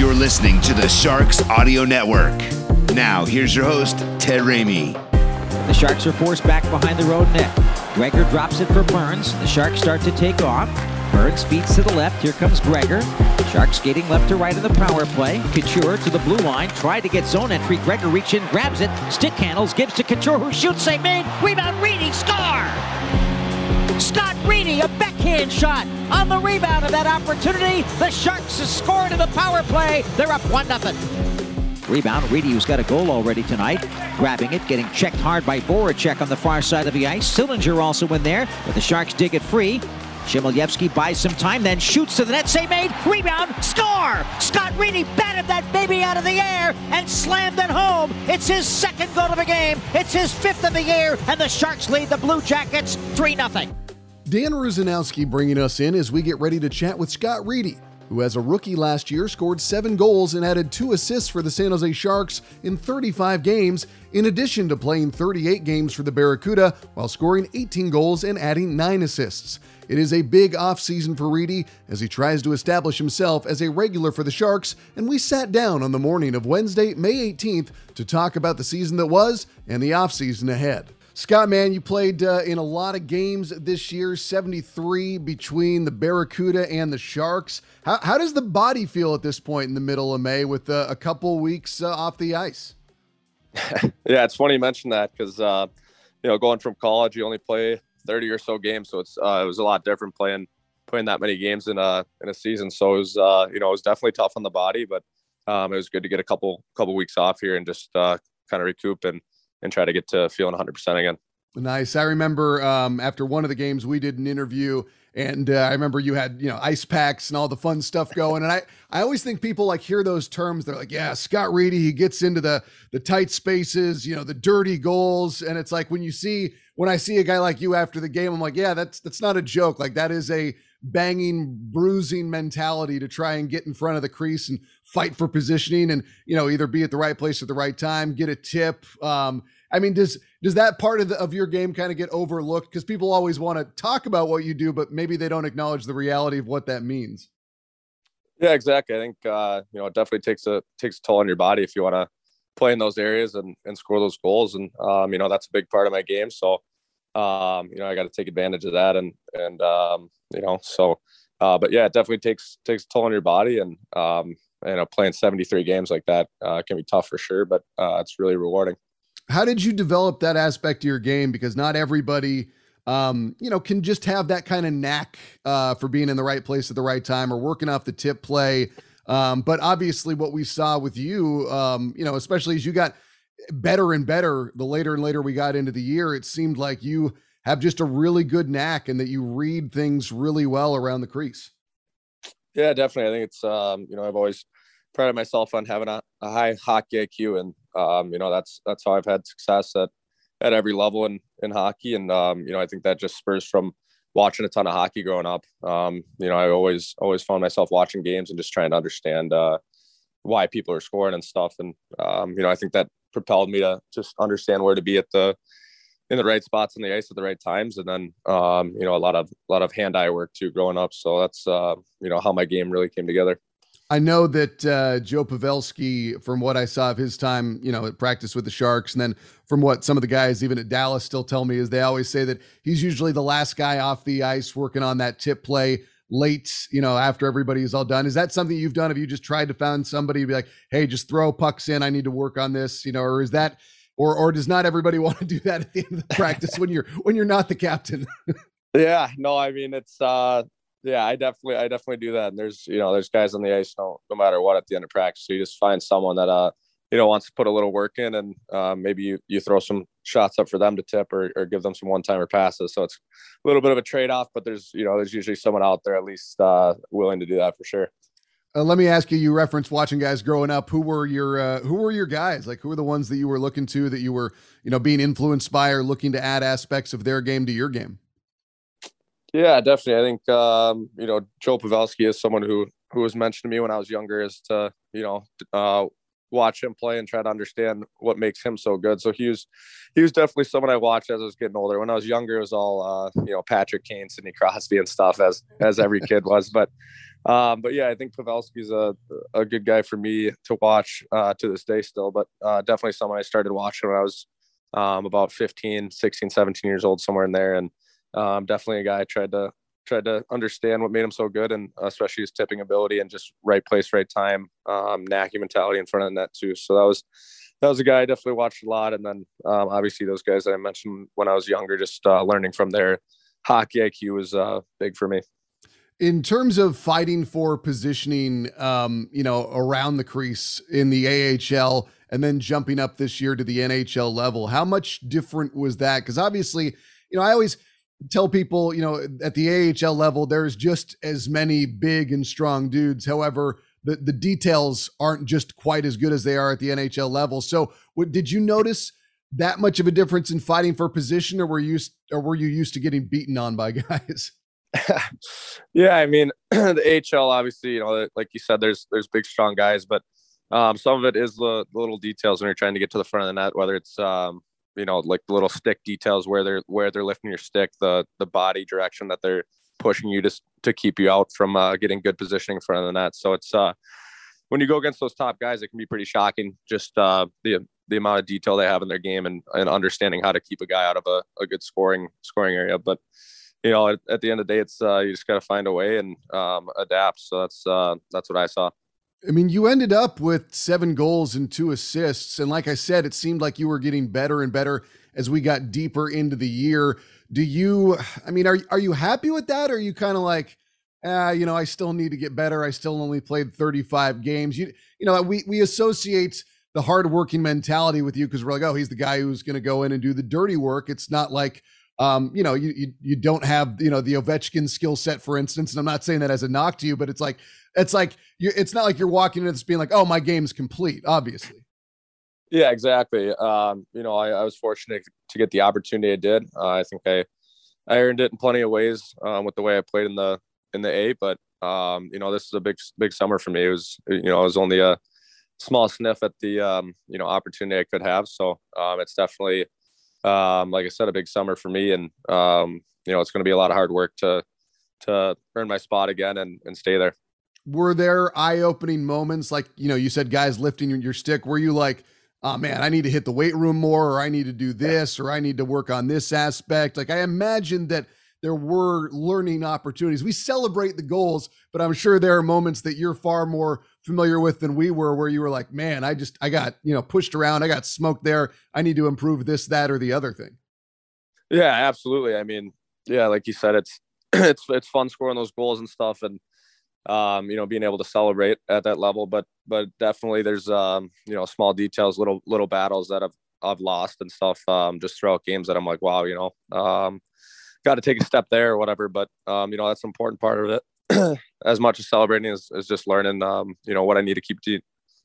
You're listening to the Sharks Audio Network. Now, here's your host, Ted Ramey. The Sharks are forced back behind the road net. Gregor drops it for Burns. The Sharks start to take off. Burns speeds to the left. Here comes Gregor. Sharks skating left to right in the power play. Couture to the blue line. Tried to get zone entry. Gregor reach in, grabs it. Stick handles, gives to Couture who shoots. Save made. Rebound, Reedy, score! Scott Reedy, a backhand shot on the rebound of that opportunity. The Sharks have scored in the power play. They're up 1 0. Rebound, Reedy, who's got a goal already tonight, grabbing it, getting checked hard by Voracek on the far side of the ice. Sillinger also in there, but the Sharks dig it free. Chmelevski buys some time, then shoots to the net. Save made. Rebound. Score. Scott Reedy batted that baby out of the air and slammed it home. It's his second goal of the game. It's his fifth of the year, and the Sharks lead the Blue Jackets 3 0. Dan Rusanowsky bringing us in as we get ready to chat with Scott Reedy, who as a rookie last year scored seven goals and added two assists for the San Jose Sharks in 35 games, in addition to playing 38 games for the Barracuda while scoring 18 goals and adding nine assists. It is a big offseason for Reedy as he tries to establish himself as a regular for the Sharks, and we sat down on the morning of Wednesday, May 18th to talk about the season that was and the offseason ahead. Scott, man, you played uh, in a lot of games this year, 73 between the Barracuda and the Sharks. How, how does the body feel at this point in the middle of May with uh, a couple weeks uh, off the ice? yeah, it's funny you mention that because, uh, you know, going from college, you only play 30 or so games. So it's, uh, it was a lot different playing, playing that many games in a, in a season. So it was, uh, you know, it was definitely tough on the body, but um, it was good to get a couple, couple weeks off here and just kind of recoup and, and try to get to feeling 100% again. Nice. I remember um, after one of the games we did an interview, and uh, I remember you had you know ice packs and all the fun stuff going. And I I always think people like hear those terms. They're like, yeah, Scott Reedy, he gets into the the tight spaces, you know, the dirty goals, and it's like when you see when I see a guy like you after the game, I'm like, yeah, that's that's not a joke. Like that is a banging, bruising mentality to try and get in front of the crease and fight for positioning, and you know, either be at the right place at the right time, get a tip. Um, I mean, does does that part of the, of your game kind of get overlooked because people always want to talk about what you do, but maybe they don't acknowledge the reality of what that means? Yeah, exactly. I think uh, you know it definitely takes a takes a toll on your body if you want to play in those areas and, and score those goals, and um, you know that's a big part of my game. So um, you know I got to take advantage of that, and and um, you know so. Uh, but yeah, it definitely takes takes toll on your body, and um, you know playing 73 games like that uh, can be tough for sure, but uh, it's really rewarding how did you develop that aspect of your game? Because not everybody, um, you know, can just have that kind of knack uh, for being in the right place at the right time or working off the tip play. Um, but obviously, what we saw with you, um, you know, especially as you got better and better the later and later we got into the year, it seemed like you have just a really good knack and that you read things really well around the crease. Yeah, definitely. I think it's, um, you know, I've always prided myself on having a, a high hockey IQ and um, you know, that's that's how I've had success at at every level in in hockey, and um, you know, I think that just spurs from watching a ton of hockey growing up. Um, you know, I always always found myself watching games and just trying to understand uh, why people are scoring and stuff. And um, you know, I think that propelled me to just understand where to be at the in the right spots on the ice at the right times. And then um, you know, a lot of a lot of hand eye work too growing up. So that's uh, you know how my game really came together. I know that uh, Joe Pavelski, from what I saw of his time, you know, at practice with the Sharks, and then from what some of the guys, even at Dallas, still tell me is they always say that he's usually the last guy off the ice working on that tip play late, you know, after everybody is all done. Is that something you've done? Have you just tried to find somebody to be like, hey, just throw pucks in, I need to work on this, you know, or is that, or or does not everybody want to do that at the end of the practice when you're when you're not the captain? yeah, no, I mean it's uh yeah, I definitely, I definitely do that. And there's, you know, there's guys on the ice, no, no matter what, at the end of practice, so you just find someone that, uh, you know, wants to put a little work in, and uh, maybe you you throw some shots up for them to tip or, or give them some one timer passes. So it's a little bit of a trade off, but there's you know there's usually someone out there at least uh, willing to do that for sure. Uh, let me ask you. You referenced watching guys growing up. Who were your uh, Who were your guys? Like, who were the ones that you were looking to, that you were, you know, being influenced by, or looking to add aspects of their game to your game? Yeah, definitely. I think um, you know Joe Pavelski is someone who who was mentioned to me when I was younger, is to you know uh, watch him play and try to understand what makes him so good. So he was he was definitely someone I watched as I was getting older. When I was younger, it was all uh, you know Patrick Kane, Sidney Crosby, and stuff as as every kid was. But um, but yeah, I think Pavelski's a a good guy for me to watch uh, to this day still. But uh, definitely someone I started watching when I was um, about 15, 16, 17 years old, somewhere in there, and um, definitely a guy I tried to tried to understand what made him so good, and especially his tipping ability and just right place, right time, um, knacky mentality in front of the net too. So that was that was a guy I definitely watched a lot, and then um, obviously those guys that I mentioned when I was younger, just uh, learning from their hockey IQ was uh, big for me. In terms of fighting for positioning, um, you know, around the crease in the AHL and then jumping up this year to the NHL level, how much different was that? Because obviously, you know, I always tell people, you know, at the AHL level, there's just as many big and strong dudes. However, the, the details aren't just quite as good as they are at the NHL level. So, what, did you notice that much of a difference in fighting for position, or were you or were you used to getting beaten on by guys? yeah, I mean, the AHL obviously, you know, like you said, there's there's big strong guys, but um, some of it is the, little details when you're trying to get to the front of the net, whether it's um, you know like the little stick details where they're where they're lifting your stick the the body direction that they're pushing you to to keep you out from uh, getting good positioning in front of the net. So it's uh when you go against those top guys it can be pretty shocking just uh the the amount of detail they have in their game and, and understanding how to keep a guy out of a, a good scoring scoring area. But you know at, at the end of the day it's uh you just got to find a way and um adapt. So that's uh that's what i saw I mean, you ended up with seven goals and two assists. And like I said, it seemed like you were getting better and better as we got deeper into the year. Do you, I mean, are, are you happy with that? Or are you kind of like, ah, you know, I still need to get better. I still only played 35 games. You, you know, we, we associate the hardworking mentality with you because we're like, oh, he's the guy who's going to go in and do the dirty work. It's not like, um, you know, you, you, you don't have, you know, the Ovechkin skill set, for instance. And I'm not saying that as a knock to you, but it's like, it's like, you, it's not like you're walking into this being like, oh, my game's complete, obviously. Yeah, exactly. Um, you know, I, I, was fortunate to get the opportunity I did. Uh, I think I, I earned it in plenty of ways um, with the way I played in the, in the A, but um, you know, this is a big, big summer for me. It was, you know, it was only a small sniff at the, um, you know, opportunity I could have. So um, it's definitely, um, like I said, a big summer for me, and um, you know it's going to be a lot of hard work to to earn my spot again and and stay there. Were there eye-opening moments, like you know, you said guys lifting your stick? Were you like, oh man, I need to hit the weight room more, or I need to do this, or I need to work on this aspect? Like I imagine that there were learning opportunities. We celebrate the goals, but I'm sure there are moments that you're far more familiar with than we were where you were like, man, I just, I got, you know, pushed around. I got smoked there. I need to improve this, that, or the other thing. Yeah, absolutely. I mean, yeah, like you said, it's, it's, it's fun scoring those goals and stuff. And, um, you know, being able to celebrate at that level, but, but definitely there's, um, you know, small details, little, little battles that I've, I've lost and stuff, um, just throughout games that I'm like, wow, you know, um, got to take a step there or whatever. But um, you know, that's an important part of it. as much as celebrating is, is just learning, um, you know, what I need to keep to,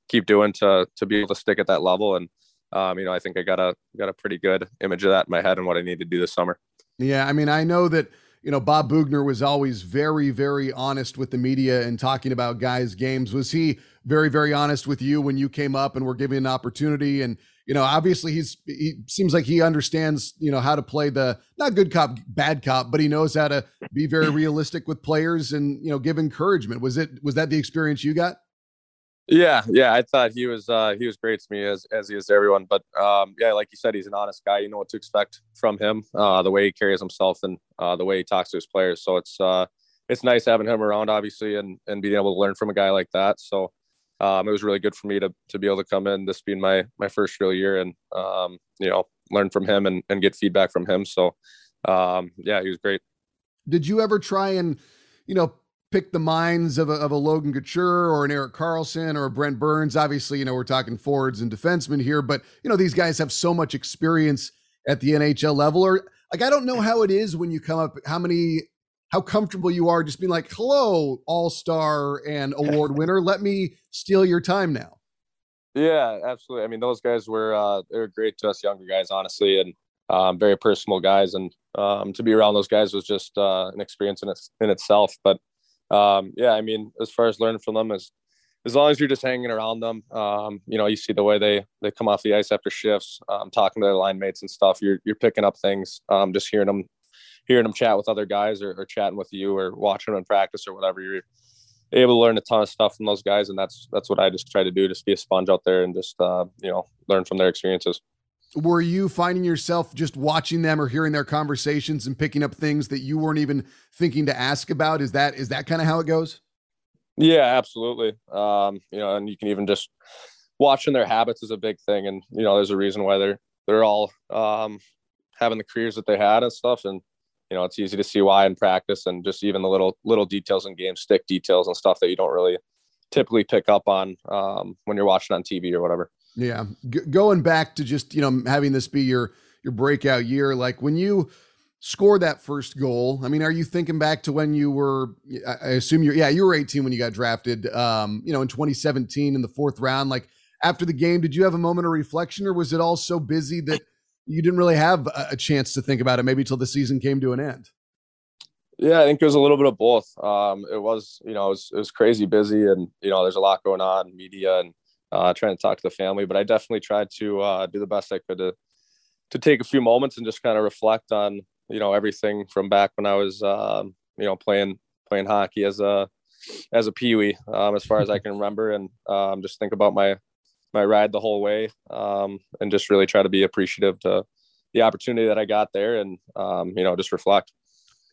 keep doing to to be able to stick at that level. And um, you know, I think I got a got a pretty good image of that in my head and what I need to do this summer. Yeah, I mean, I know that you know Bob Boughner was always very, very honest with the media and talking about guys' games. Was he very, very honest with you when you came up and were given an opportunity and you know, obviously he's he seems like he understands, you know, how to play the not good cop, bad cop, but he knows how to be very realistic with players and you know give encouragement. Was it was that the experience you got? Yeah, yeah, I thought he was uh he was great to me as as he is to everyone. But um yeah, like you said, he's an honest guy. You know what to expect from him, uh the way he carries himself and uh the way he talks to his players. So it's uh it's nice having him around obviously and and being able to learn from a guy like that. So um, it was really good for me to to be able to come in this being my my first real year and um, you know learn from him and, and get feedback from him. So um, yeah he was great. Did you ever try and you know pick the minds of a, of a Logan Couture or an Erik Karlsson or a Brent Burns? Obviously you know we're talking forwards and defensemen here but you know these guys have so much experience at the NHL level? Or like I don't know how it is when you come up, how many how comfortable you are just being like, hello, all star and award winner. Let me steal your time now. Yeah, absolutely. I mean, those guys were uh, they were great to us younger guys, honestly, and um, very personal guys. And um, to be around those guys was just uh, an experience in, its, in itself. But um, yeah, I mean, as far as learning from them, as as long as you're just hanging around them, um, you know, you see the way they they come off the ice after shifts, um, talking to their line mates and stuff. You're you're picking up things, um, just hearing them hearing them chat with other guys or, or chatting with you or watching them in practice or whatever. You're able to learn a ton of stuff from those guys, and that's that's what I just try to do, just be a sponge out there and just uh, you know learn from their experiences. Were you finding yourself just watching them or hearing their conversations and picking up things that you weren't even thinking to ask about? Is that is that kind of how it goes? Yeah, absolutely. Um, you know, and you can even just watching their habits is a big thing, and you know, there's a reason why they're they're all um, having the careers that they had and stuff, and you know, it's easy to see why in practice and just even the little little details in game, stick details and stuff that you don't really typically pick up on um, when you're watching on TV or whatever. Yeah, G- going back to just you know having this be your your breakout year, like when you scored that first goal. I mean, are you thinking back to when you were? I assume you're. Yeah, you were 18 when you got drafted. Um, you know, in 2017 in the fourth round. Like after the game, did you have a moment of reflection, or was it all so busy that you didn't really have a chance to think about it maybe till the season came to an end. Yeah, I think it was a little bit of both. Um, it was, you know, it was, it was crazy busy, and you know, there's a lot going on, media, and uh, trying to talk to the family. But I definitely tried to uh, do the best I could to to take a few moments and just kind of reflect on, you know, everything from back when I was, um, you know, playing playing hockey as a as a peewee, um, as far as I can remember, and um, just think about my my ride the whole way um, and just really try to be appreciative to the opportunity that I got there and, um, you know, just reflect.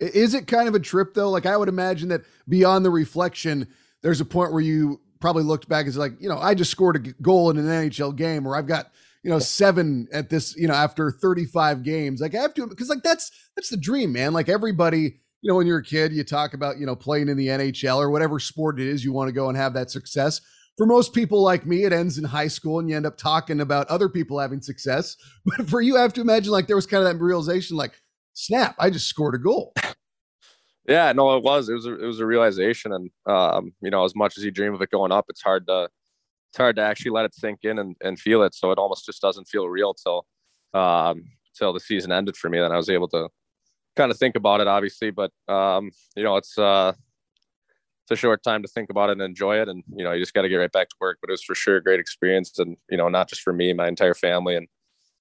Is it kind of a trip though? Like I would imagine that beyond the reflection, there's a point where you probably looked back as like, you know, I just scored a goal in an NHL game or I've got, you know, seven at this, you know, after 35 games. Like I have to, because like that's, that's the dream, man. Like everybody, you know, when you're a kid, you talk about, you know, playing in the NHL or whatever sport it is you want to go and have that success for most people like me, it ends in high school and you end up talking about other people having success. But for you, I have to imagine like there was kind of that realization like, snap, I just scored a goal. Yeah, no, it was. It was a, it was a realization. And, um, you know, as much as you dream of it going up, it's hard to, it's hard to actually let it sink in and, and feel it. So it almost just doesn't feel real till, um, till the season ended for me. Then I was able to kind of think about it, obviously. But, um, you know, it's, uh, it's a short time to think about it and enjoy it. And, you know, you just got to get right back to work. But it was for sure a great experience. And, you know, not just for me, my entire family and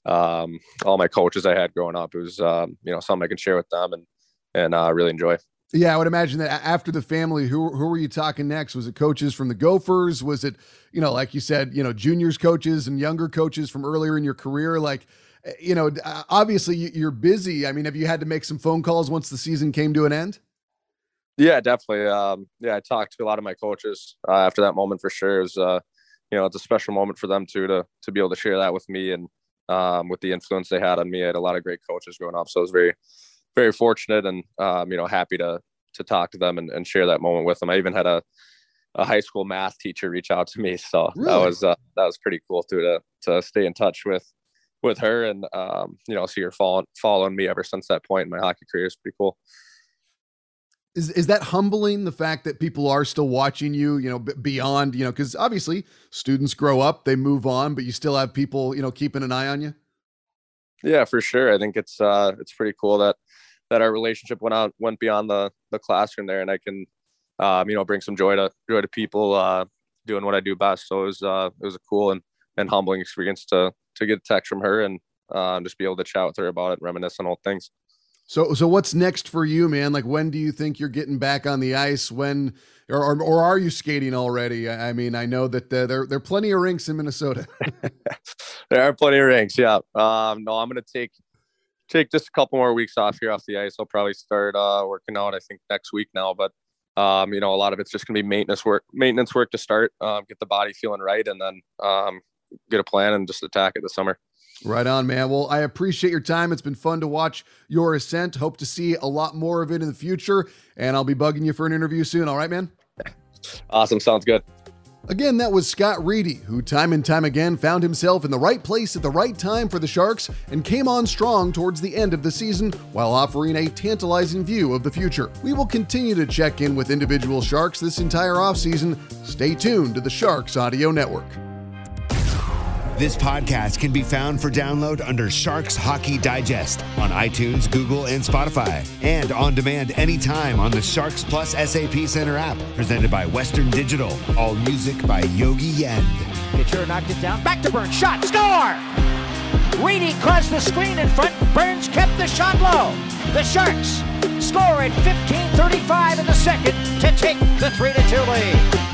um, all my coaches I had growing up. It was, um, you know, something I can share with them and, and uh, really enjoy. Yeah, I would imagine that after the family, who who were you talking next? Was it coaches from the Gophers? Was it, you know, like you said, you know, juniors coaches and younger coaches from earlier in your career? Like, eh, you know, obviously you're busy. I mean, have you had to make some phone calls once the season came to an end? Yeah, definitely. Um, yeah, I talked to a lot of my coaches uh, after that moment for sure. It was, uh, you know, it's a special moment for them too to to be able to share that with me and um, with the influence they had on me. I had a lot of great coaches growing up, so I was very, very fortunate and um, you know happy to to talk to them and, and share that moment with them. I even had a a high school math teacher reach out to me, so really? that was uh, that was pretty cool too to to stay in touch with with her and um, you know see her following following me ever since that point in my hockey career is pretty cool is is that humbling the fact that people are still watching you you know beyond you know because obviously students grow up they move on but you still have people you know keeping an eye on you? Yeah for sure. I think it's uh it's pretty cool that that our relationship went out went beyond the the classroom there and i can um you know bring some joy to joy to people uh doing what i do best. So it was uh it was a cool and and humbling experience to to get a text from her and um, just be able to chat with her about it reminisce on old things so, so what's next for you, man? Like, when do you think you're getting back on the ice? When, or, or, or are you skating already? I mean, I know that uh, there there are plenty of rinks in Minnesota. there are plenty of rinks. Yeah. Um, no, I'm gonna take take just a couple more weeks off here off the ice. I'll probably start uh, working out. I think next week now, but um, you know, a lot of it's just gonna be maintenance work, maintenance work to start, um, get the body feeling right, and then um, get a plan and just attack it this summer. Right on, man. Well, I appreciate your time. It's been fun to watch your ascent. Hope to see a lot more of it in the future. And I'll be bugging you for an interview soon. All right, man? Awesome. Sounds good. Again, that was Scott Reedy, who time and time again found himself in the right place at the right time for the Sharks and came on strong towards the end of the season while offering a tantalizing view of the future. We will continue to check in with individual Sharks this entire offseason. Stay tuned to the Sharks Audio Network. This podcast can be found for download under Sharks Hockey Digest on iTunes, Google, and Spotify, and on demand anytime on the Sharks Plus SAP Center app, presented by Western Digital. All music by Yogi Yend. Couture knocked it down. Back to Burns. Shot. Score! Reedy crossed the screen in front. Burns kept the shot low. The Sharks score at 15:35 in the second to take the 3 2 lead.